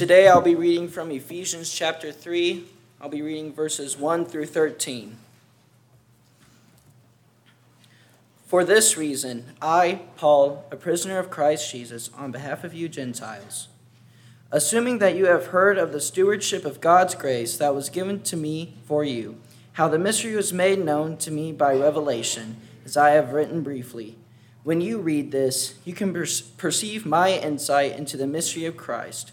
Today I'll be reading from Ephesians chapter 3. I'll be reading verses 1 through 13. For this reason, I, Paul, a prisoner of Christ Jesus, on behalf of you Gentiles, assuming that you have heard of the stewardship of God's grace that was given to me for you, how the mystery was made known to me by revelation, as I have written briefly. When you read this, you can perceive my insight into the mystery of Christ,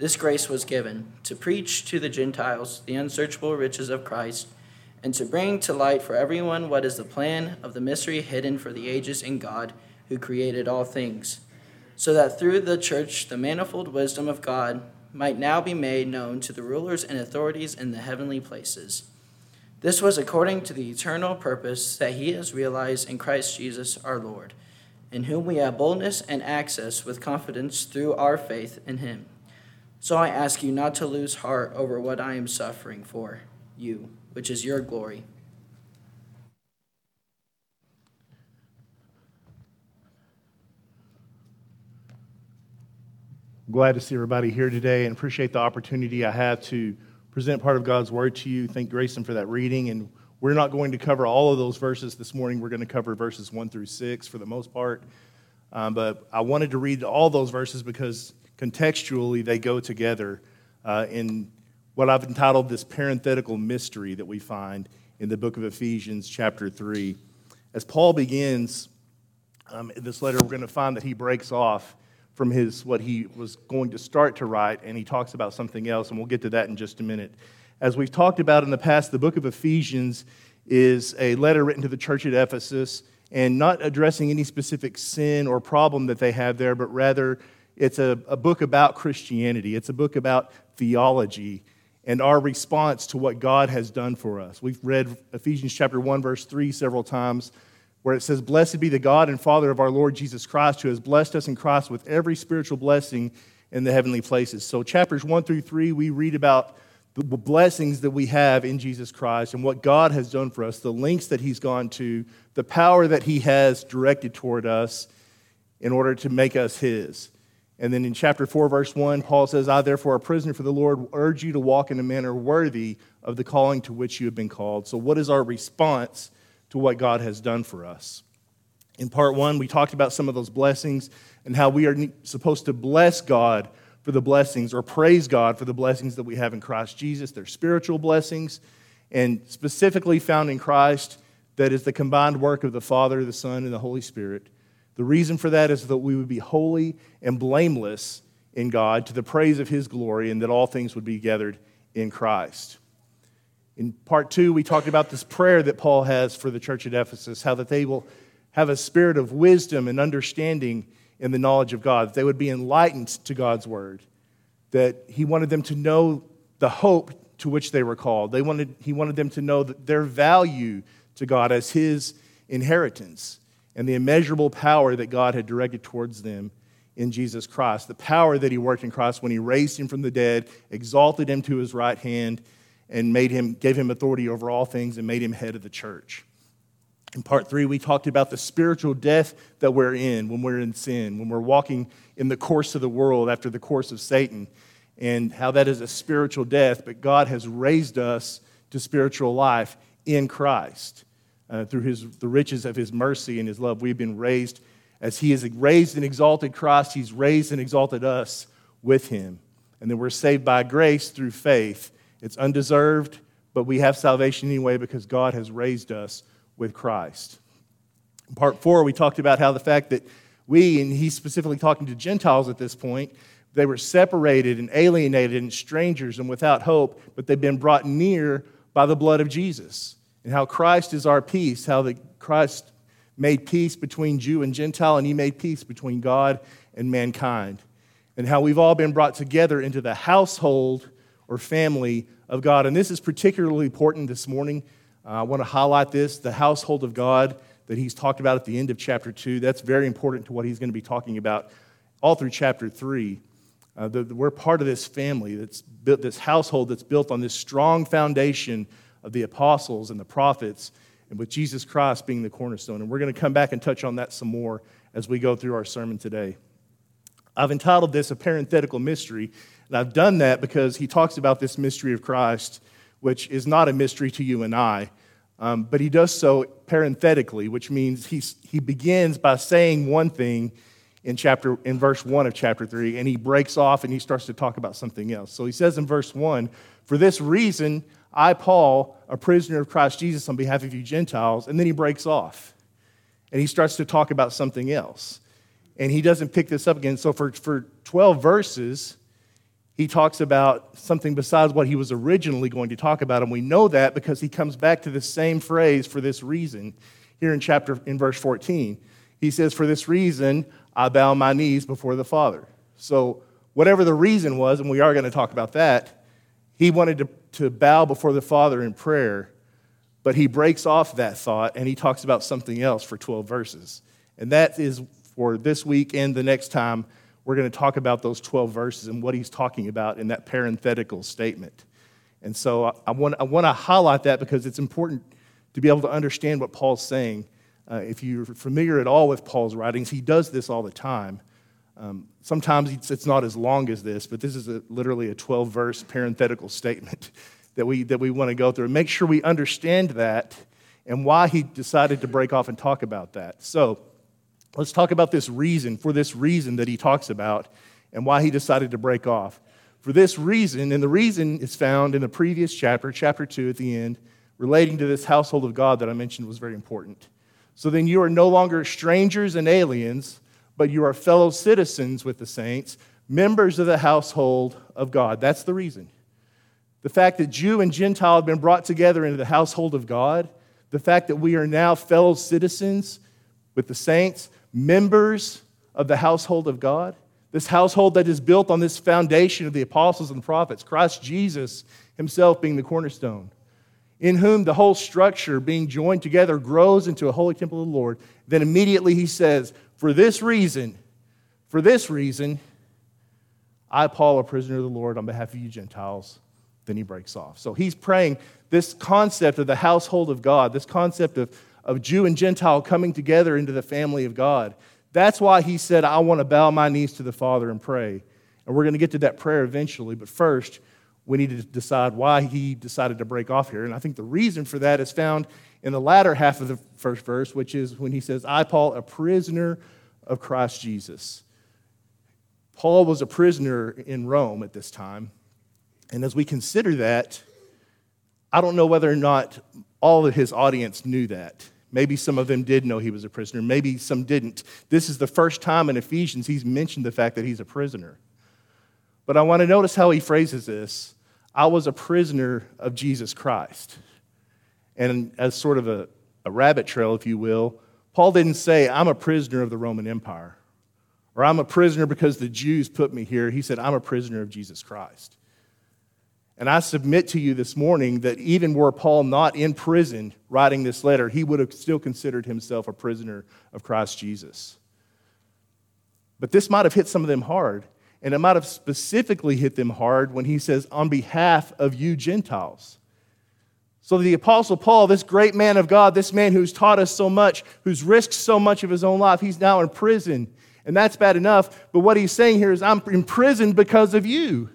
this grace was given to preach to the Gentiles the unsearchable riches of Christ and to bring to light for everyone what is the plan of the mystery hidden for the ages in God, who created all things, so that through the church the manifold wisdom of God might now be made known to the rulers and authorities in the heavenly places. This was according to the eternal purpose that he has realized in Christ Jesus our Lord, in whom we have boldness and access with confidence through our faith in him. So I ask you not to lose heart over what I am suffering for you which is your glory. Glad to see everybody here today and appreciate the opportunity I have to present part of God's Word to you. Thank Grayson for that reading. And we're not going to cover all of those verses this morning. We're going to cover verses 1 through 6 for the most part. Um, but I wanted to read all those verses because contextually they go together uh, in what I've entitled this parenthetical mystery that we find in the book of Ephesians, chapter 3. As Paul begins um, in this letter, we're going to find that he breaks off from his what he was going to start to write, and he talks about something else, and we'll get to that in just a minute. As we've talked about in the past, the book of Ephesians is a letter written to the church at Ephesus, and not addressing any specific sin or problem that they have there, but rather it's a, a book about Christianity. It's a book about theology and our response to what God has done for us. We've read Ephesians chapter 1 verse 3 several times where it says blessed be the God and Father of our Lord Jesus Christ who has blessed us in Christ with every spiritual blessing in the heavenly places. So chapters 1 through 3 we read about the blessings that we have in Jesus Christ and what God has done for us, the links that he's gone to, the power that he has directed toward us in order to make us his. And then in chapter 4, verse 1, Paul says, I, therefore, a prisoner for the Lord, urge you to walk in a manner worthy of the calling to which you have been called. So, what is our response to what God has done for us? In part one, we talked about some of those blessings and how we are supposed to bless God for the blessings or praise God for the blessings that we have in Christ Jesus. They're spiritual blessings and specifically found in Christ that is the combined work of the Father, the Son, and the Holy Spirit. The reason for that is that we would be holy and blameless in God to the praise of His glory, and that all things would be gathered in Christ. In part two, we talked about this prayer that Paul has for the church at Ephesus, how that they will have a spirit of wisdom and understanding in the knowledge of God, that they would be enlightened to God's word, that he wanted them to know the hope to which they were called. They wanted, he wanted them to know their value to God as his inheritance and the immeasurable power that God had directed towards them in Jesus Christ. The power that he worked in Christ when he raised him from the dead, exalted him to his right hand, and made him, gave him authority over all things and made him head of the church. In part three, we talked about the spiritual death that we're in when we're in sin, when we're walking in the course of the world after the course of Satan, and how that is a spiritual death, but God has raised us to spiritual life in Christ uh, through his, the riches of his mercy and his love, we've been raised as he has raised and exalted Christ, he's raised and exalted us with him. And then we're saved by grace through faith. It's undeserved, but we have salvation anyway because God has raised us with Christ. In part four, we talked about how the fact that we, and he's specifically talking to Gentiles at this point, they were separated and alienated and strangers and without hope, but they've been brought near by the blood of Jesus and how Christ is our peace, how the Christ made peace between Jew and Gentile, and he made peace between God and mankind, and how we've all been brought together into the household or family of God. And this is particularly important this morning. Uh, I want to highlight this the household of God that he's talked about at the end of chapter 2. That's very important to what he's going to be talking about all through chapter 3. Uh, the, the, we're part of this family that's built, this household that's built on this strong foundation of the apostles and the prophets, and with Jesus Christ being the cornerstone. And we're going to come back and touch on that some more as we go through our sermon today. I've entitled this a parenthetical mystery, and I've done that because he talks about this mystery of Christ, which is not a mystery to you and I, um, but he does so parenthetically, which means he's, he begins by saying one thing in chapter in verse 1 of chapter 3 and he breaks off and he starts to talk about something else so he says in verse 1 for this reason i paul a prisoner of christ jesus on behalf of you gentiles. And then he breaks off. And he starts to talk about something else. And he doesn't pick this up again. So for, for 12 verses he talks about something besides what he was originally going to talk about. And we know that because he comes back to the same phrase for this reason here in chapter in verse 14 he says for this reason I bow my knees before the Father. So, whatever the reason was, and we are going to talk about that, he wanted to, to bow before the Father in prayer, but he breaks off that thought and he talks about something else for 12 verses. And that is for this week and the next time, we're going to talk about those 12 verses and what he's talking about in that parenthetical statement. And so I want, I want to highlight that because it's important to be able to understand what Paul's saying uh, if you're familiar at all with Paul's writings, he does this all the time. Um, sometimes it's, it's, not as long as this, but this is a, literally a 12 verse parenthetical statement that we, that we want to go through and make sure we understand that and why he decided to break off and talk about that. So let's talk about this reason, for this reason that he talks about, and why he decided to break off. For this reason, and the reason is found in the previous chapter, chapter 2 at the end, relating to this household of God that I mentioned was very important. So then you are no longer strangers and aliens, but you are fellow citizens with the saints, members of the household of God. That's the reason. The fact that Jew and Gentile have been brought together into the household of God, the fact that we are now fellow citizens with the saints, members of the household of God, this household that is built on this foundation of the apostles and the prophets, Christ Jesus himself being the cornerstone in whom the whole structure, being joined together, grows into a holy temple of the Lord. Then immediately he says, For this reason, for this reason, I, Paul, a prisoner of the Lord, on behalf of you Gentiles. Then he breaks off. So he's praying this concept of the household of God, this concept of, of Jew and Gentile coming together into the family of God. That's why he said, I want to bow my knees to the Father and pray. And we're going to get to that prayer eventually. But first, we need to decide why he decided to break off here. And I think the reason for that is found in the latter half of the first verse, which is when he says, I, Paul, a prisoner of Christ Jesus. Paul was a prisoner in Rome at this time. And as we consider that, I don't know whether or not all of his audience knew that. Maybe some of them did know he was a prisoner, maybe some didn't. This is the first time in Ephesians he's mentioned the fact that he's a prisoner. But I want to notice how he phrases this I was a prisoner of Jesus Christ. And as sort of a, a rabbit trail, if you will, Paul didn't say, I'm a prisoner of the Roman Empire, or I'm a prisoner because the Jews put me here. He said, I'm a prisoner of Jesus Christ. And I submit to you this morning that even were Paul not in prison writing this letter, he would have still considered himself a prisoner of Christ Jesus. But this might have hit some of them hard and it might have specifically hit them hard when he says, on behalf of you Gentiles. So the Apostle Paul, this great man of God, this man who's taught us so much, who's risked so much of his own life, he's now in prison. And that's bad enough. But what he's saying here is, I'm in prison because of you.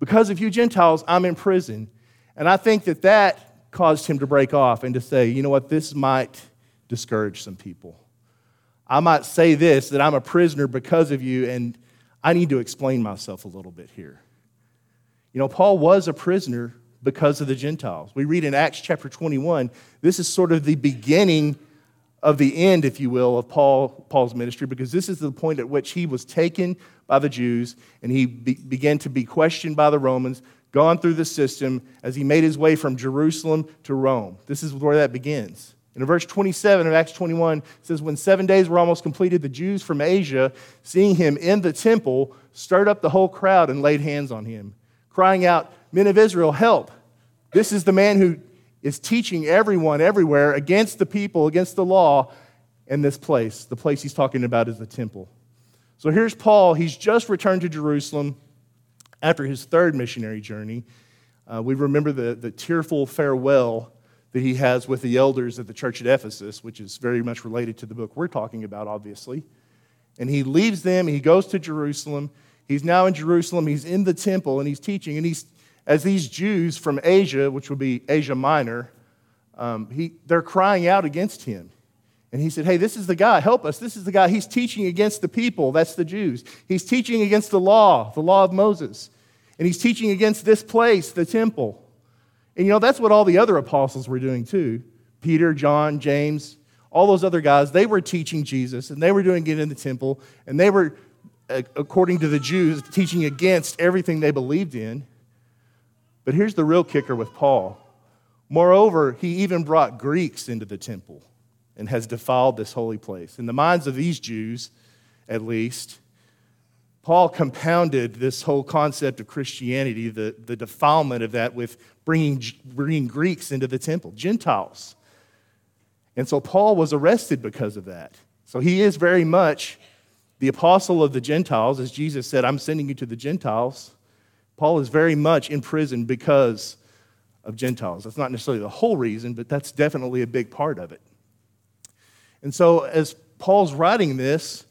Because of you Gentiles, I'm in prison. And I think that that caused him to break off and to say, you know what, this might discourage some people. I might say this, that I'm a prisoner because of you, and I need to explain myself a little bit here. You know, Paul was a prisoner because of the Gentiles. We read in Acts chapter 21, this is sort of the beginning of the end, if you will, of Paul, Paul's ministry, because this is the point at which he was taken by the Jews and he be, began to be questioned by the Romans, gone through the system as he made his way from Jerusalem to Rome. This is where that begins. In verse 27 of Acts 21, it says, When seven days were almost completed, the Jews from Asia, seeing him in the temple, stirred up the whole crowd and laid hands on him, crying out, Men of Israel, help. This is the man who is teaching everyone everywhere against the people, against the law, in this place. The place he's talking about is the temple. So here's Paul. He's just returned to Jerusalem after his third missionary journey. Uh, we remember the, the tearful farewell that he has with the elders at the church at Ephesus, which is very much related to the book we're talking about, obviously. And he leaves them, he goes to Jerusalem. He's now in Jerusalem, he's in the temple, and he's teaching. And he's, as these Jews from Asia, which would be Asia Minor, um, he, they're crying out against him. And he said, Hey, this is the guy, help us. This is the guy. He's teaching against the people, that's the Jews. He's teaching against the law, the law of Moses. And he's teaching against this place, the temple. And you know, that's what all the other apostles were doing too Peter, John, James, all those other guys, they were teaching Jesus and they were doing it in the temple and they were, according to the Jews, teaching against everything they believed in. But here's the real kicker with Paul. Moreover, he even brought Greeks into the temple and has defiled this holy place. In the minds of these Jews, at least, Paul compounded this whole concept of Christianity, the, the defilement of that, with bringing, bringing Greeks into the temple, Gentiles. And so Paul was arrested because of that. So he is very much the apostle of the Gentiles. As Jesus said, I'm sending you to the Gentiles. Paul is very much in prison because of Gentiles. That's not necessarily the whole reason, but that's definitely a big part of it. And so as Paul's writing this,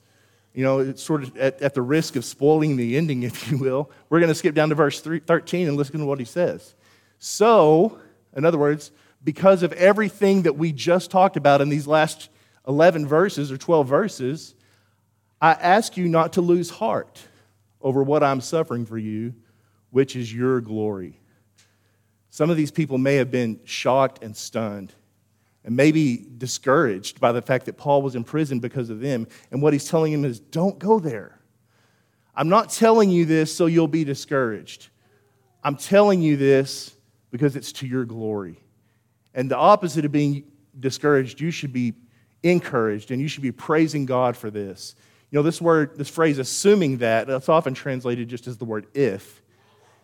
you know, it's sort of at, at the risk of spoiling the ending, if you will, we're going to skip down to verse 13 and listen to what he says. So, in other words, because of everything that we just talked about in these last 11 verses or 12 verses, I ask you not to lose heart over what I'm suffering for you, which is your glory. Some of these people may have been shocked and stunned and maybe discouraged by the fact that Paul was in prison because of them. And what he's telling them is don't go there. I'm not telling you this so you'll be discouraged. I'm telling you this because it's to your glory. And the opposite of being discouraged, you should be encouraged and you should be praising God for this. You know, this word, this phrase, assuming that, that's often translated just as the word if.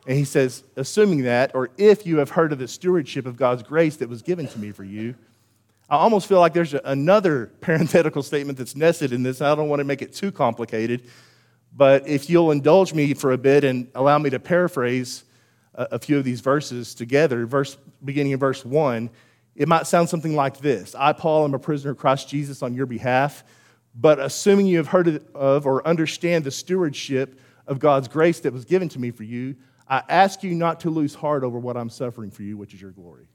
And he says, assuming that, or if you have heard of the stewardship of God's grace that was given to me for you, I almost feel like there's another parenthetical statement that's nested in this. I don't want to make it too complicated, but if you'll indulge me for a bit and allow me to paraphrase a, few of these verses together, verse, beginning in verse 1, it might sound something like this I, Paul, am a prisoner of Christ Jesus on your behalf, but assuming you have heard of or understand the stewardship of God's grace that was given to me for you, I ask you not to lose heart over what I'm suffering for you, which is your glory.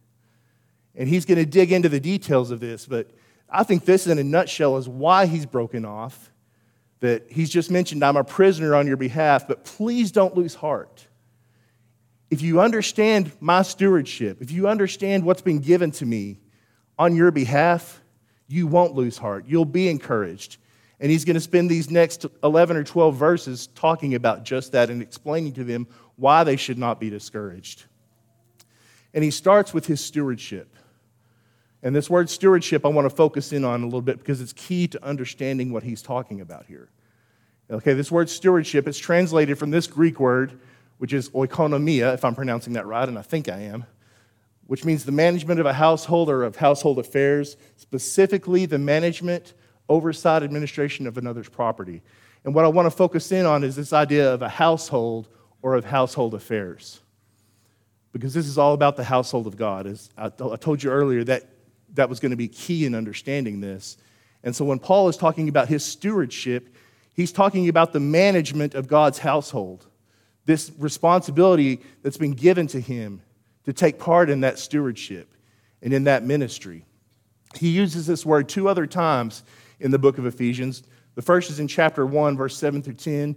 And he's going to dig into the details of this, but I think this, in a nutshell, is why he's broken off. That he's just mentioned, I'm a prisoner on your behalf, but please don't lose heart. If you understand my stewardship, if you understand what's been given to me on your behalf, you won't lose heart. You'll be encouraged. And he's going to spend these next 11 or 12 verses talking about just that and explaining to them why they should not be discouraged. And he starts with his stewardship. And this word stewardship, I want to focus in on a little bit because it's key to understanding what he's talking about here. Okay, this word stewardship is translated from this Greek word, which is oikonomia, if I'm pronouncing that right, and I think I am, which means the management of a household or of household affairs, specifically the management, oversight, administration of another's property. And what I want to focus in on is this idea of a household or of household affairs. Because this is all about the household of God. As I told you earlier, that that was going to be key in understanding this. And so when Paul is talking about his stewardship, he's talking about the management of God's household, this responsibility that's been given to him to take part in that stewardship and in that ministry. He uses this word two other times in the book of Ephesians. The first is in chapter 1, verse 7 through 10,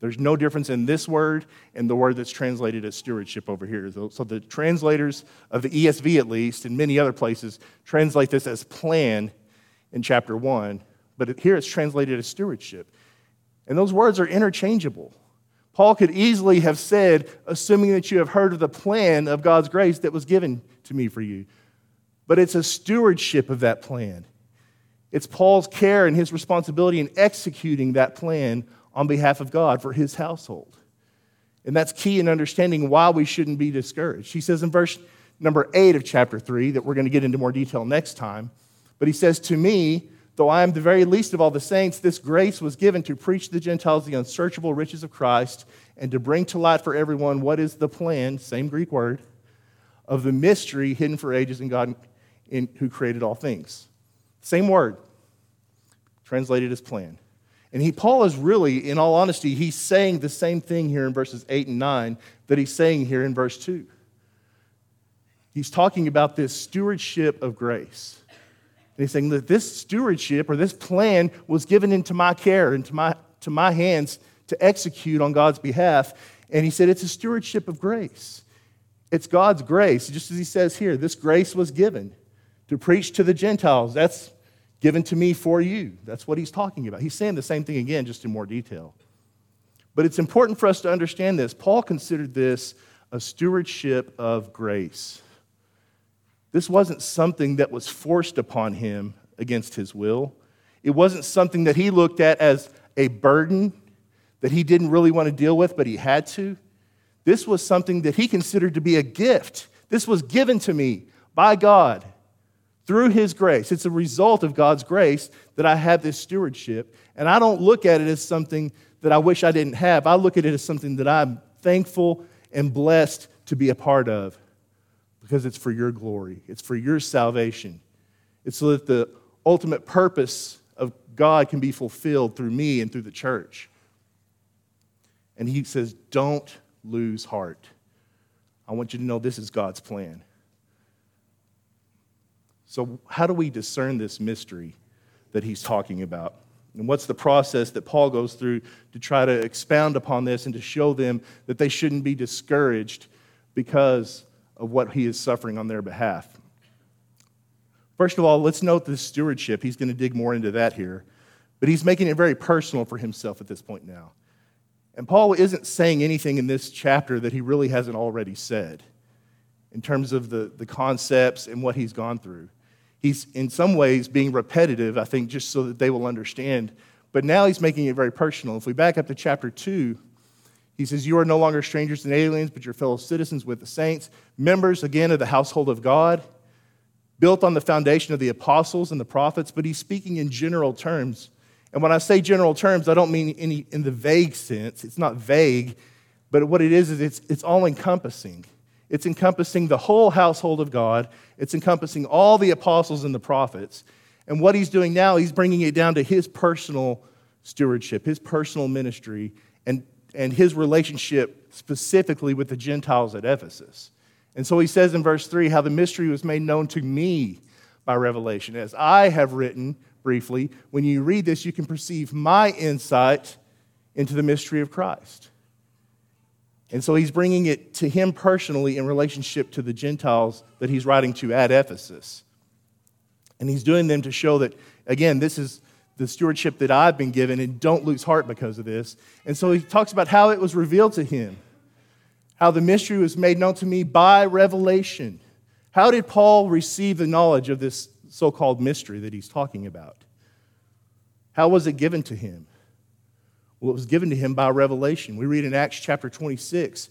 There's no difference in this word and the word that's translated as stewardship over here. So the translators of the ESV, at least, and many other places, translate this as plan in chapter 1, but here it's translated as stewardship. And those words are interchangeable. Paul could easily have said, assuming that you have heard of the plan of God's grace that was given to me for you. But it's a stewardship of that plan. It's Paul's care and his responsibility in executing that plan on behalf of God for his household. And that's key in understanding why we shouldn't be discouraged. He says in verse number 8 of chapter 3 that we're going to get into more detail next time, but he says, To me, though I am the very least of all the saints, this grace was given to preach the Gentiles the unsearchable riches of Christ and to bring to light for everyone what is the plan, same Greek word, of the mystery hidden for ages in God in, who created all things. Same word, translated as plan. And he, Paul is really, in all honesty, he's saying the same thing here in verses 8 and 9 that he's saying here in verse 2. He's talking about this stewardship of grace. And he's saying that this stewardship or this plan was given into my care, into my, to my hands to execute on God's behalf. And he said it's a stewardship of grace. It's God's grace, just as he says here, this grace was given to preach to the Gentiles. That's given to me for you. That's what he's talking about. He's saying the same thing again, just in more detail. But it's important for us to understand this. Paul considered this a stewardship of grace. This wasn't something that was forced upon him against his will. It wasn't something that he looked at as a burden that he didn't really want to deal with, but he had to. This was something that he considered to be a gift. This was given to me by God through His grace. It's a result of God's grace that I have this stewardship. And I don't look at it as something that I wish I didn't have. I look at it as something that I'm thankful and blessed to be a part of because it's for your glory, it's for your salvation. It's so that the ultimate purpose of God can be fulfilled through me and through the church. And He says, Don't lose heart. I want you to know this is God's plan. So, how do we discern this mystery that he's talking about? And what's the process that Paul goes through to try to expound upon this and to show them that they shouldn't be discouraged because of what he is suffering on their behalf? First of all, let's note the stewardship. He's going to dig more into that here. But he's making it very personal for himself at this point now. And Paul isn't saying anything in this chapter that he really hasn't already said in terms of the, the concepts and what he's gone through he's in some ways being repetitive, I think, just so that they will understand. But now he's making it very personal. If we back up to chapter 2, he says, You are no longer strangers and aliens, but you're fellow citizens with the saints, members again of the household of God, built on the foundation of the apostles and the prophets. But he's speaking in general terms. And when I say general terms, I don't mean any in the vague sense. It's not vague, but what it is is it's, it's all encompassing. It's encompassing the whole household of God, it's encompassing all the apostles and the prophets. And what he's doing now, he's bringing it down to his personal stewardship, his personal ministry, and, and his relationship specifically with the Gentiles at Ephesus. And so he says in verse 3 how the mystery was made known to me by revelation. As I have written briefly, when you read this, you can perceive my insight into the mystery of Christ. And so he's bringing it to him personally in relationship to the Gentiles that he's writing to at Ephesus. And he's doing them to show that, again, this is the stewardship that I've been given, and don't lose heart because of this. And so he talks about how it was revealed to him, how the mystery was made known to me by revelation. How did Paul receive the knowledge of this so called mystery that he's talking about? How was it given to him? It was given to him by revelation. We read in Acts chapter 26.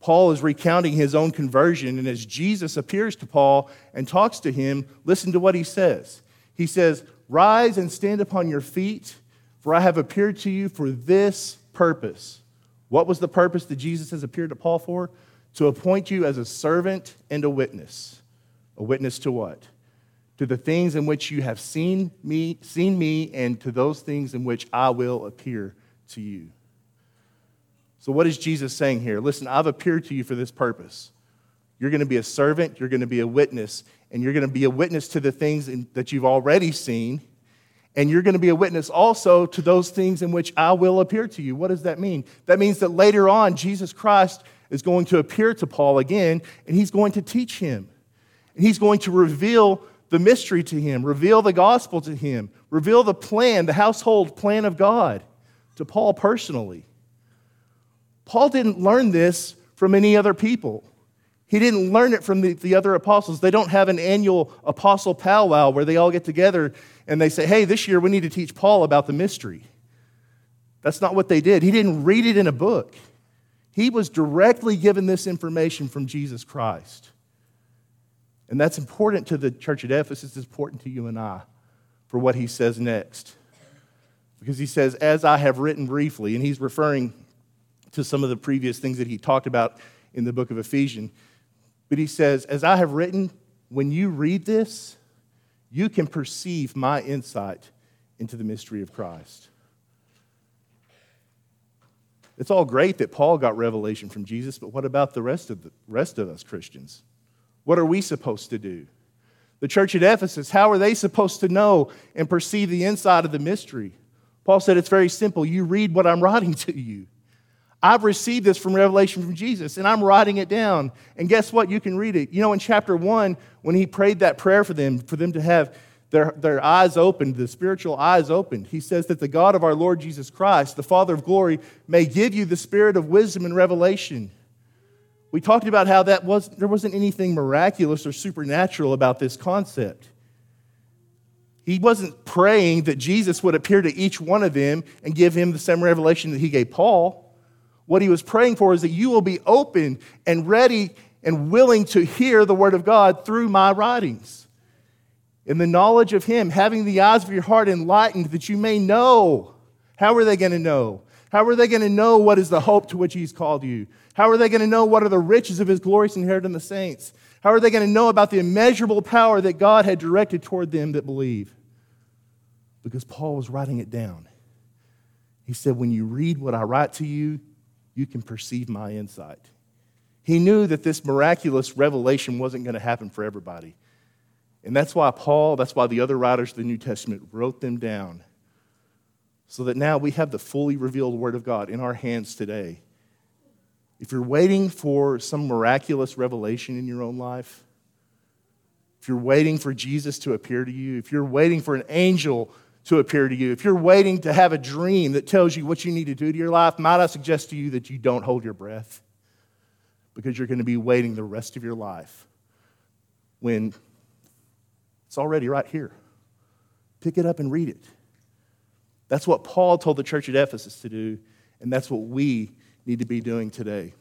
Paul is recounting his own conversion, and as Jesus appears to Paul and talks to him, listen to what he says. He says, Rise and stand upon your feet, for I have appeared to you for this purpose. What was the purpose that Jesus has appeared to Paul for? To appoint you as a servant and a witness. A witness to what? To the things in which you have seen me, seen me, and to those things in which I will appear to you. So, what is Jesus saying here? Listen, I've appeared to you for this purpose. You're going to be a servant, you're going to be a witness, and you're going to be a witness to the things in, that you've already seen, and you're going to be a witness also to those things in which I will appear to you. What does that mean? That means that later on, Jesus Christ is going to appear to Paul again, and he's going to teach him. And he's going to reveal the mystery to him, reveal the gospel to him, reveal the plan, the household plan of God to Paul personally. Paul didn't learn this from any other people. He didn't learn it from the, the other apostles. They don't have an annual apostle powwow where they all get together and they say, hey, this year we need to teach Paul about the mystery. That's not what they did. He didn't read it in a book. He was directly given this information from Jesus Christ. And that's important to the church at Ephesus, it's important to you and I for what he says next. Because he says, as I have written briefly, and he's referring to some of the previous things that he talked about in the book of Ephesians. But he says, As I have written, when you read this, you can perceive my insight into the mystery of Christ. It's all great that Paul got revelation from Jesus, but what about the rest of the rest of us Christians? What are we supposed to do? The church at Ephesus, how are they supposed to know and perceive the inside of the mystery? Paul said it's very simple. You read what I'm writing to you. I've received this from revelation from Jesus, and I'm writing it down. And guess what? You can read it. You know, in chapter one, when he prayed that prayer for them, for them to have their, their eyes opened, the spiritual eyes opened, he says that the God of our Lord Jesus Christ, the Father of glory, may give you the spirit of wisdom and revelation. We talked about how that was, there wasn't anything miraculous or supernatural about this concept. He wasn't praying that Jesus would appear to each one of them and give him the same revelation that he gave Paul. What he was praying for is that you will be open and ready and willing to hear the word of God through my writings. In the knowledge of him, having the eyes of your heart enlightened that you may know. How are they going to know? How are they going to know what is the hope to which he's called you? How are they going to know what are the riches of his glorious inheritance in the saints? How are they going to know about the immeasurable power that God had directed toward them that believe? Because Paul was writing it down. He said, When you read what I write to you, you can perceive my insight. He knew that this miraculous revelation wasn't going to happen for everybody. And that's why Paul, that's why the other writers of the New Testament wrote them down. So that now we have the fully revealed Word of God in our hands today. If you're waiting for some miraculous revelation in your own life, if you're waiting for Jesus to appear to you, if you're waiting for an angel to appear to you, if you're waiting to have a dream that tells you what you need to do to your life, might I suggest to you that you don't hold your breath because you're going to be waiting the rest of your life when it's already right here. Pick it up and read it. That's what Paul told the church at Ephesus to do, and that's what we need to be doing today.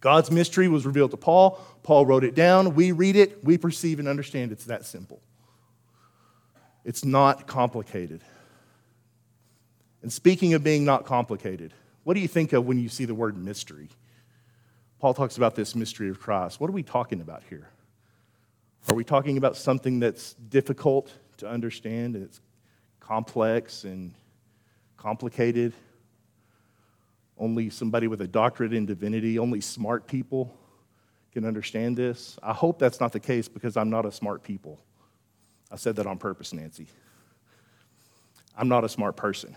God's mystery was revealed to Paul. Paul wrote it down. We read it, we perceive and understand. It's that simple. It's not complicated. And speaking of being not complicated, what do you think of when you see the word mystery? Paul talks about this mystery of Christ. What are we talking about here? Are we talking about something that's difficult to understand and it's complex and complicated? Only somebody with a doctorate in divinity, only smart people can understand this? I hope that's not the case because I'm not a smart people. I said that on purpose, Nancy. I'm not a smart person.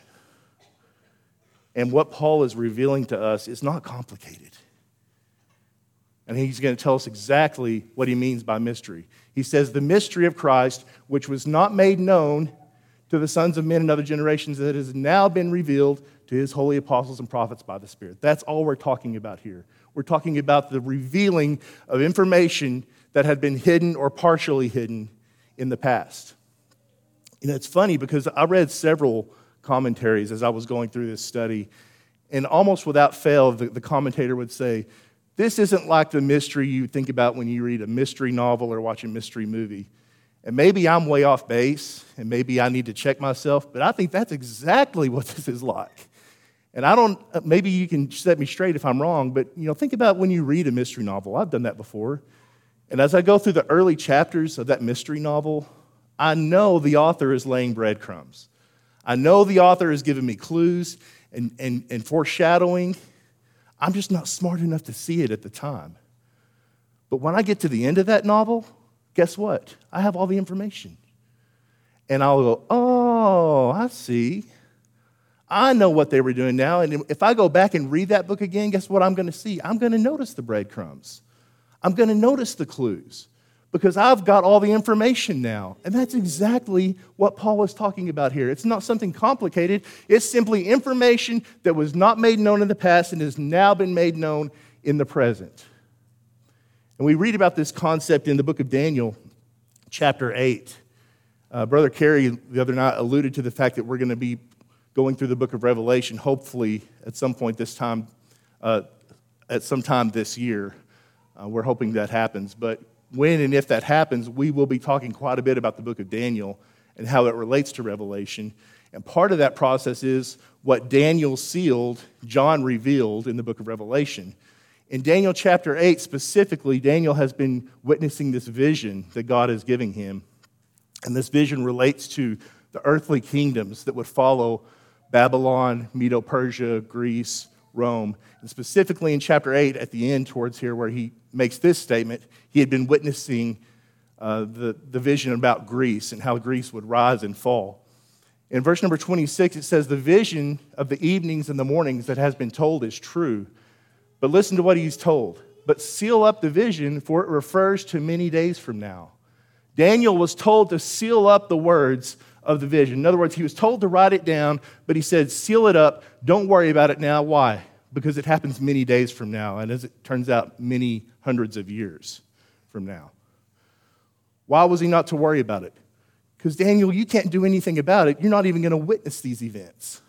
And what Paul is revealing to us is not complicated. And he's going to tell us exactly what he means by mystery. He says, The mystery of Christ, which was not made known to the sons of men and other generations, that has now been revealed to his holy apostles and prophets by the Spirit. That's all we're talking about here. We're talking about the revealing of information that had been hidden or partially hidden in the past. And it's funny because I read several commentaries as I was going through this study, and almost without fail, the, the commentator would say, This isn't like the mystery you think about when you read a mystery novel or watch a mystery movie. And maybe I'm way off base, and maybe I need to check myself, but I think that's exactly what this is like. And I don't, uh, maybe you can set me straight if I'm wrong, but you know, think about when you read a mystery novel. I've done that before. And as I go through the early chapters of that mystery novel, I know the author is laying breadcrumbs. I know the author is giving me clues and, and, and foreshadowing. I'm just not smart enough to see it at the time. But when I get to the end of that novel, guess what? I have all the information. And I'll go, oh, I see. I know what they were doing now. And if I go back and read that book again, guess what I'm going to see? I'm going to notice the breadcrumbs. I'm going to notice the clues because I've got all the information now. And that's exactly what Paul is talking about here. It's not something complicated, it's simply information that was not made known in the past and has now been made known in the present. And we read about this concept in the book of Daniel, chapter 8. Uh, Brother Carey the other night alluded to the fact that we're going to be going through the book of Revelation, hopefully at some point this time, uh, at some time this year. Uh, we're hoping that happens. But when and if that happens, we will be talking quite a bit about the book of Daniel and how it relates to Revelation. And part of that process is what Daniel sealed, John revealed in the book of Revelation. In Daniel chapter 8 specifically, Daniel has been witnessing this vision that God is giving him. And this vision relates to the earthly kingdoms that would follow Babylon, Medo Persia, Greece, Rome. And specifically in chapter 8, at the end, towards here, where he makes this statement, he had been witnessing uh, the, the vision about Greece and how Greece would rise and fall. In verse number 26, it says, The vision of the evenings and the mornings that has been told is true. But listen to what he's told. But seal up the vision, for it refers to many days from now. Daniel was told to seal up the words of the vision. In other words, he was told to write it down, but he said, seal it up. Don't worry about it now. Why? Because it happens many days from now, and as it turns out, many hundreds of years from now. Why was he not to worry about it? Because, Daniel, you can't do anything about it. You're not even going to witness these events.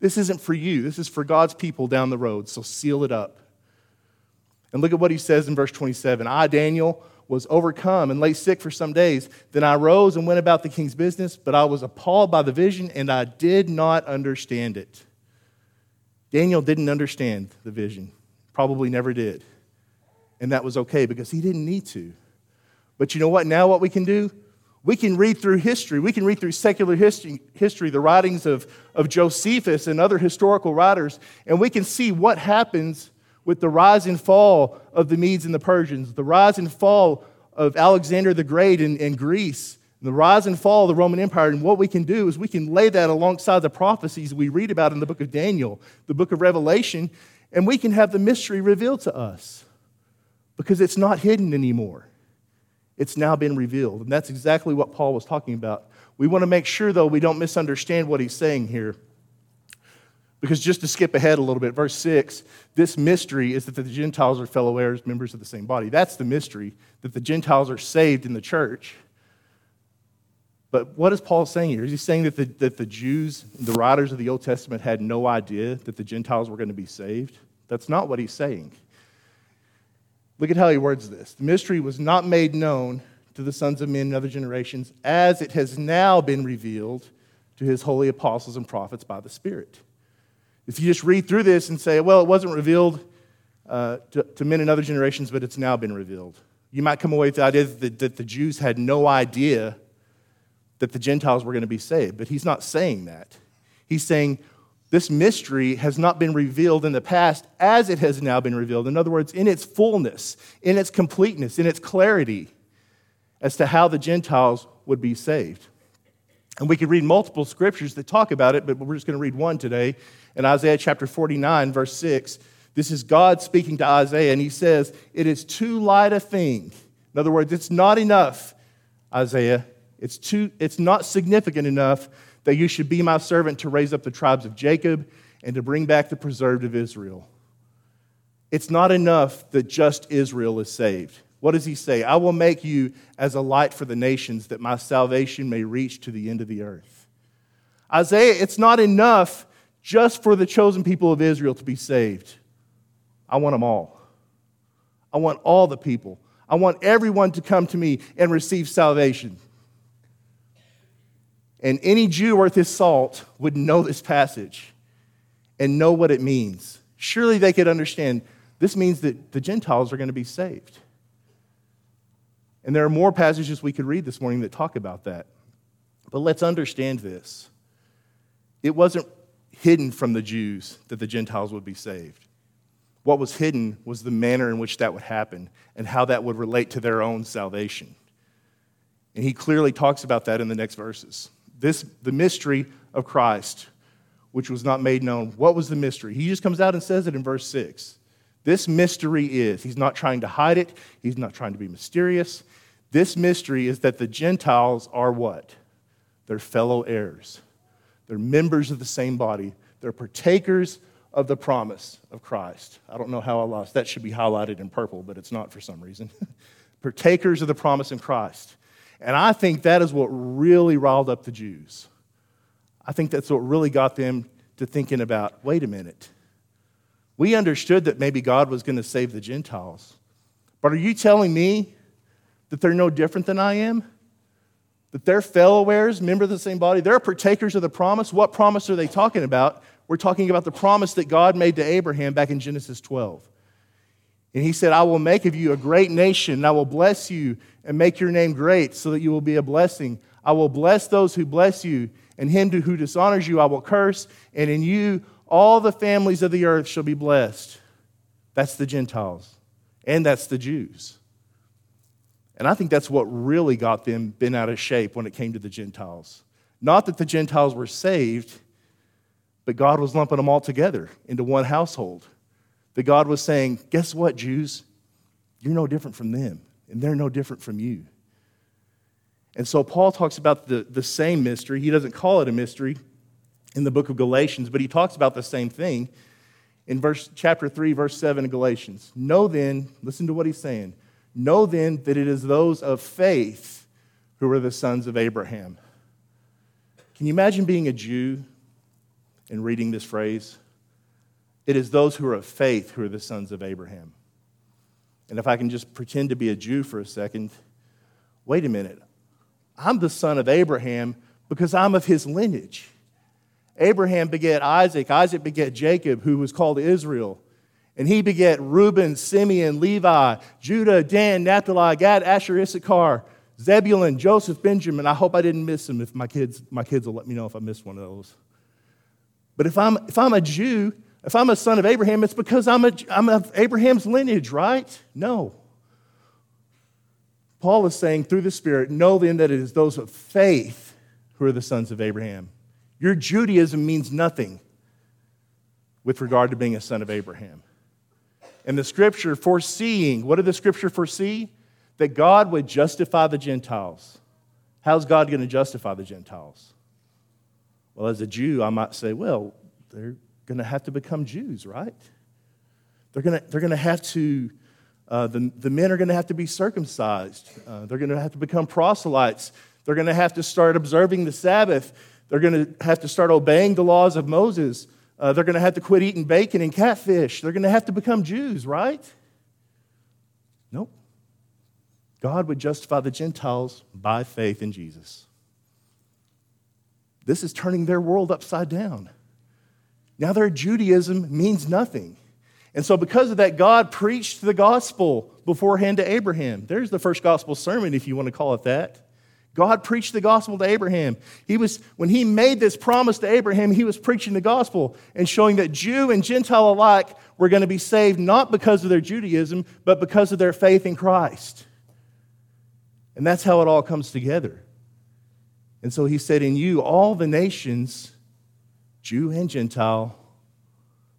This isn't for you, this is for God's people down the road, so seal it up. And look at what he says in verse 27 I, Daniel, was overcome and lay sick for some days. Then I rose and went about the king's business, but I was appalled by the vision and I did not understand it. Daniel didn't understand the vision, probably never did. And that was okay because he didn't need to. But you know what? Now, what we can do? We can read through history. We can read through secular history, history, the writings of, of Josephus and other historical writers, and we can see what happens with the rise and fall of the Medes and the Persians, the rise and fall of Alexander the Great in, in Greece, the rise and fall of the Roman Empire. And what we can do is we can lay that alongside the prophecies we read about in the book of Daniel, the book of Revelation, and we can have the mystery revealed to us because it's not hidden anymore. It's now been revealed. And that's exactly what Paul was talking about. We want to make sure, though, we don't misunderstand what he's saying here. Because just to skip ahead a little bit, verse 6, this mystery is that the Gentiles are fellow heirs, members of the same body. That's the mystery, that the Gentiles are saved in the church. But what is Paul saying here? Is he saying that the, that the Jews, the writers of the Old Testament, had no idea that the Gentiles were going to be saved? That's not what he's saying. Look at how he words this. The mystery was not made known to the sons of men in other generations, as it has now been revealed to his holy apostles and prophets by the Spirit. If you just read through this and say, well, it wasn't revealed uh, to, to, men in other generations, but it's now been revealed, you might come away with the idea that, that the Jews had no idea that the Gentiles were going to be saved. But he's not saying that. He's saying this mystery has not been revealed in the past as it has now been revealed. In other words, in its fullness, in its completeness, in its clarity as to how the Gentiles would be saved. And we could read multiple scriptures that talk about it, but we're just going to read one today. In Isaiah chapter 49, verse 6, this is God speaking to Isaiah, and he says, It is too light a thing. In other words, it's not enough, Isaiah. It's, too, it's not significant enough that you should be my servant to raise up the tribes of Jacob and to bring back the preserved of Israel. It's not enough that just Israel is saved. What does he say? I will make you as a light for the nations that my salvation may reach to the end of the earth. Isaiah, it's not enough just for the chosen people of Israel to be saved. I want them all. I want all the people. I want everyone to come to me and receive salvation. And any Jew worth his salt would know this passage and know what it means. Surely they could understand this means that the Gentiles are going to be saved. And there are more passages we could read this morning that talk about that. But let's understand this. It wasn't hidden from the Jews that the Gentiles would be saved. What was hidden was the manner in which that would happen and how that would relate to their own salvation. And he clearly talks about that in the next verses. This, the mystery of Christ, which was not made known. What was the mystery? He just comes out and says it in verse 6. This mystery is, he's not trying to hide it, he's not trying to be mysterious. This mystery is that the Gentiles are what? They're fellow heirs. They're members of the same body. They're partakers of the promise of Christ. I don't know how I lost. That should be highlighted in purple, but it's not for some reason. partakers of the promise in Christ. And I think that is what really riled up the Jews. I think that's what really got them to thinking about wait a minute. We understood that maybe God was going to save the Gentiles. But are you telling me that they're no different than I am? That they're fellow heirs, members of the same body? They're partakers of the promise? What promise are they talking about? We're talking about the promise that God made to Abraham back in Genesis 12. And he said, I will make of you a great nation, and I will bless you and make your name great so that you will be a blessing. I will bless those who bless you, and him who dishonors you I will curse, and in you all the families of the earth shall be blessed. That's the Gentiles, and that's the Jews. And I think that's what really got them bent out of shape when it came to the Gentiles. Not that the Gentiles were saved, but God was lumping them all together into one household that God was saying, Guess what, Jews? You're no different from them, and they're no different from you. And so Paul talks about the, the same mystery. He doesn't call it a mystery in the book of Galatians, but he talks about the same thing in verse, chapter 3, verse 7 of Galatians. Know then, listen to what he's saying. Know then that it is those of faith who are the sons of Abraham. Can you imagine being a Jew and reading this phrase? It is those who are of faith who are the sons of Abraham. And if I can just pretend to be a Jew for a second, wait a minute. I'm the son of Abraham because I'm of his lineage. Abraham begat Isaac, Isaac begat Jacob, who was called Israel. And he begat Reuben, Simeon, Levi, Judah, Dan, Naphtali, Gad, Asher, Issachar, Zebulun, Joseph, Benjamin. I hope I didn't miss them if my kids, my kids will let me know if I missed one of those. But if I'm, if I'm a Jew, if I'm a son of Abraham, it's because I'm, a, I'm of Abraham's lineage, right? No. Paul is saying through the Spirit, know then that it is those of faith who are the sons of Abraham. Your Judaism means nothing with regard to being a son of Abraham. And the scripture foreseeing, what did the scripture foresee? That God would justify the Gentiles. How's God going to justify the Gentiles? Well, as a Jew, I might say, well, they're going to have to become Jews, right? They're going to, they're going to have to, uh, the, the men are going to have to be circumcised. Uh, they're going to have to become proselytes. They're going to have to start observing the Sabbath. They're going to have to start obeying the laws of Moses. Uh, they're going to have to quit eating bacon and catfish. They're going to have to become Jews, right? Nope. God would justify the Gentiles by faith in Jesus. This is turning their world upside down. Now their Judaism means nothing. And so, because of that, God preached the gospel beforehand to Abraham. There's the first gospel sermon, if you want to call it that. God preached the gospel to Abraham. He was, when he made this promise to Abraham, he was preaching the gospel and showing that Jew and Gentile alike were going to be saved not because of their Judaism, but because of their faith in Christ. And that's how it all comes together. And so he said, In you, all the nations Jew and Gentile,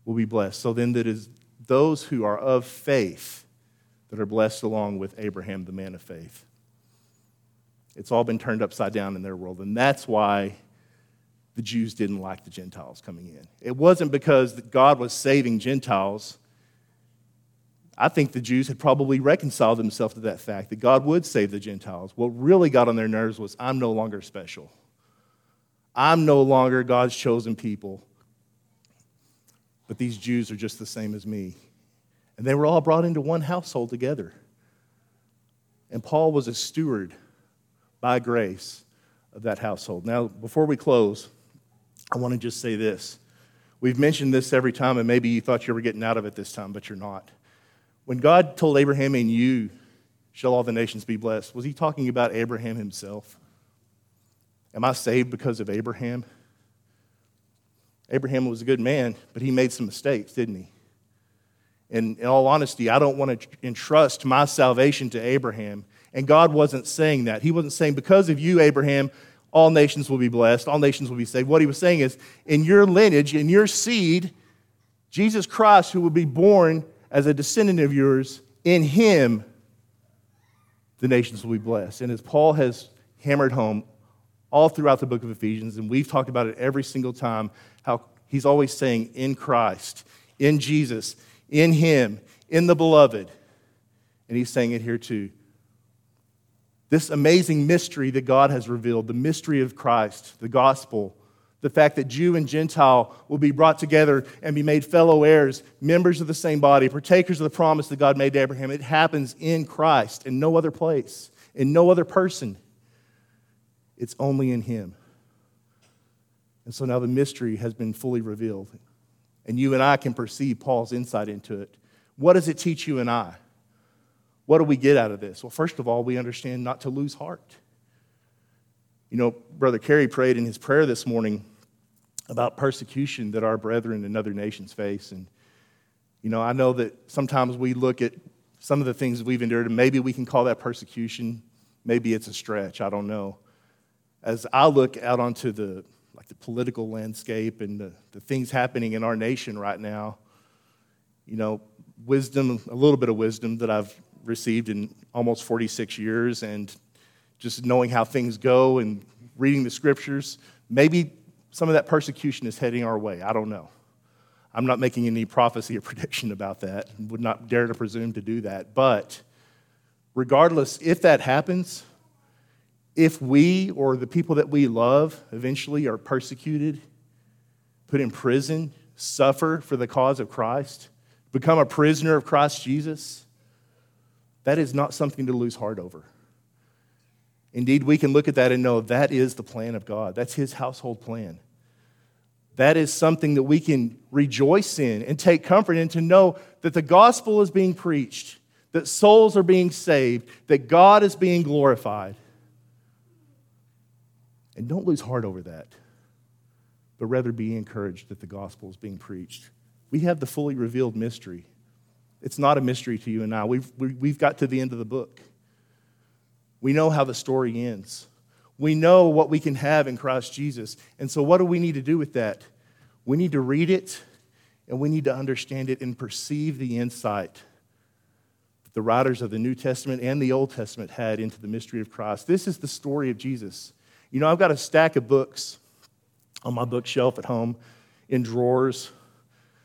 will be blessed. So then, that is those who are of faith that are blessed along with Abraham, the man of faith. It's all been turned upside down in their world, and that's why the Jews didn't like the Gentiles coming in. It wasn't because God was saving Gentiles. I think the Jews had probably reconciled themselves to that fact that God would save the Gentiles. What really got on their nerves was, I'm no longer special. I'm no longer God's chosen people. But these Jews are just the same as me. And they were all brought into one household together. And Paul was a steward by grace of that household. Now, before we close, I want to just say this. We've mentioned this every time, and maybe you thought you were getting out of it this time, but you're not. When God told Abraham, and you shall all the nations be blessed, was he talking about Abraham himself? Am I saved because of Abraham? Abraham was a good man, but he made some mistakes, didn't he? And in all honesty, I don't want to entrust my salvation to Abraham. And God wasn't saying that. He wasn't saying, because of you, Abraham, all nations will be blessed, all nations will be saved. What he was saying is, in your lineage, in your seed, Jesus Christ, who will be born as a descendant of yours, in him, the nations will be blessed. And as Paul has hammered home all throughout the book of Ephesians, and we've talked about it every single time, how he's always saying, in Christ, in Jesus, in Him, in the beloved. And he's saying it here too. This amazing mystery that God has revealed, the mystery of Christ, the gospel, the fact that Jew and Gentile will be brought together and be made fellow heirs, members of the same body, partakers of the promise that God made to Abraham. It happens in Christ, in no other place, in no other person. It's only in Him. And so now the mystery has been fully revealed. And you and I can perceive Paul's insight into it. What does it teach you and I? What do we get out of this? Well, first of all, we understand not to lose heart. You know, Brother Kerry prayed in his prayer this morning about persecution that our brethren in other nations face. And, you know, I know that sometimes we look at some of the things we've endured, and maybe we can call that persecution. Maybe it's a stretch. I don't know. As I look out onto the like the political landscape and the, the things happening in our nation right now, you know, wisdom, a little bit of wisdom that I've received in almost 46 years, and just knowing how things go and reading the scriptures, maybe some of that persecution is heading our way. I don't know. I'm not making any prophecy or prediction about that, would not dare to presume to do that. But regardless, if that happens, if we or the people that we love eventually are persecuted, put in prison, suffer for the cause of Christ, become a prisoner of Christ Jesus, that is not something to lose heart over. Indeed, we can look at that and know that is the plan of God. That's His household plan. That is something that we can rejoice in and take comfort in to know that the gospel is being preached, that souls are being saved, that God is being glorified. And don't lose heart over that, but rather be encouraged that the gospel is being preached. We have the fully revealed mystery. It's not a mystery to you and I. We've, we've got to the end of the book. We know how the story ends. We know what we can have in Christ Jesus. And so, what do we need to do with that? We need to read it and we need to understand it and perceive the insight that the writers of the New Testament and the Old Testament had into the mystery of Christ. This is the story of Jesus. You know, I've got a stack of books on my bookshelf at home in drawers.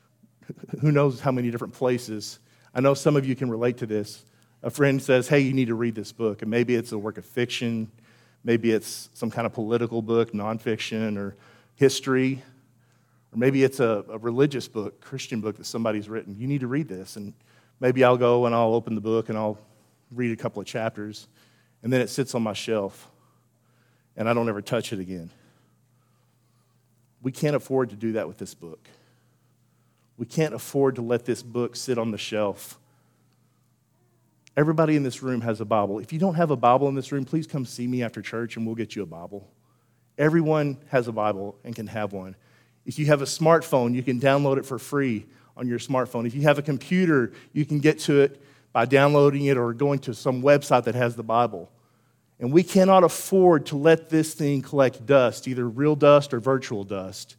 Who knows how many different places. I know some of you can relate to this. A friend says, Hey, you need to read this book. And maybe it's a work of fiction, maybe it's some kind of political book, nonfiction, or history, or maybe it's a, a religious book, Christian book that somebody's written. You need to read this. And maybe I'll go and I'll open the book and I'll read a couple of chapters, and then it sits on my shelf and I don't ever touch it again. We can't afford to do that with this book. We can't afford to let this book sit on the shelf. Everybody in this room has a Bible. If you don't have a Bible in this room, please come see me after church and we'll get you a Bible. Everyone has a Bible and can have one. If you have a smartphone, you can download it for free on your smartphone. If you have a computer, you can get to it by downloading it or going to some website that has the Bible. And we cannot afford to let this thing collect dust, either real dust or virtual dust,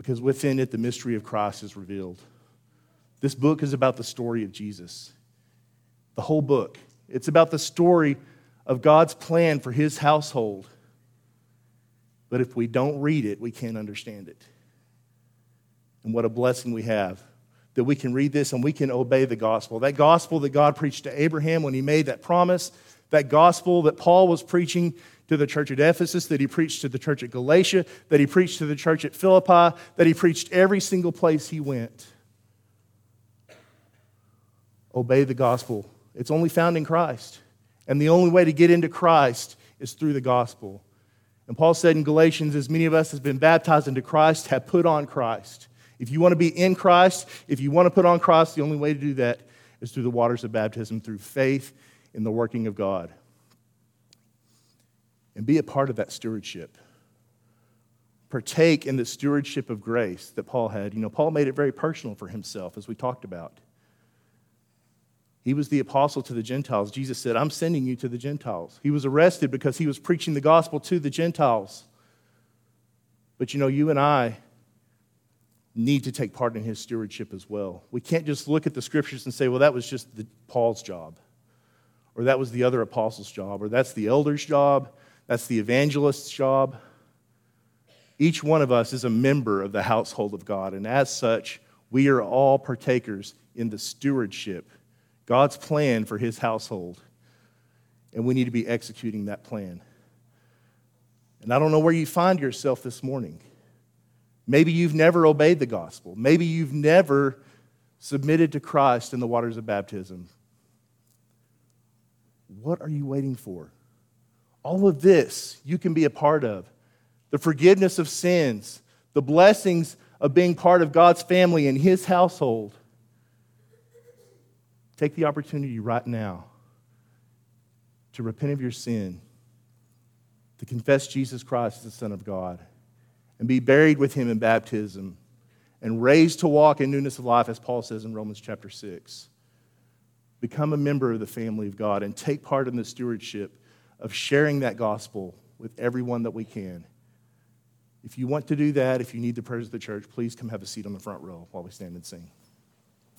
because within it, the mystery of Christ is revealed. This book is about the story of Jesus. The whole book. It's about the story of God's plan for his household. But if we don't read it, we can't understand it. And what a blessing we have that we can read this and we can obey the gospel. That gospel that God preached to Abraham when he made that promise that gospel that Paul was preaching to the church at Ephesus, that he preached to the church at Galatia, that he preached to the church at Philippi, that he preached every single place he went. Obey the gospel. It's only found in Christ. And the only way to get into Christ is through the gospel. And Paul said in Galatians, as many of us have been baptized into Christ, have put on Christ. If you want to be in Christ, if you want to put on Christ, the only way to do that is through the waters of baptism, through faith in the working of God. And be a part of that stewardship. Partake in the stewardship of grace that Paul had. You know, Paul made it very personal for himself, as we talked about. He was the apostle to the Gentiles. Jesus said, I'm sending you to the Gentiles. He was arrested because he was preaching the gospel to the Gentiles. But you know, you and I need to take part in his stewardship as well. We can't just look at the scriptures and say, well, that was just the, Paul's job or that was the other apostle's job, or that's the elder's job, that's the evangelist's job. Each one of us is a member of the household of God, and as such, we are all partakers in the stewardship, God's plan for his household. And we need to be executing that plan. And I don't know where you find yourself this morning. Maybe you've never obeyed the gospel. Maybe you've never submitted to Christ in the waters of baptism. What are you waiting for? All of this you can be a part of the forgiveness of sins, the blessings of being part of God's family and His household. Take the opportunity right now to repent of your sin, to confess Jesus Christ as the Son of God, and be buried with Him in baptism, and raised to walk in newness of life, as Paul says in Romans chapter 6. Become a member of the family of God and take part in the stewardship of sharing that gospel with everyone that we can. If you want to do that, if you need the prayers of the church, please come have a seat on the front row while we stand and sing.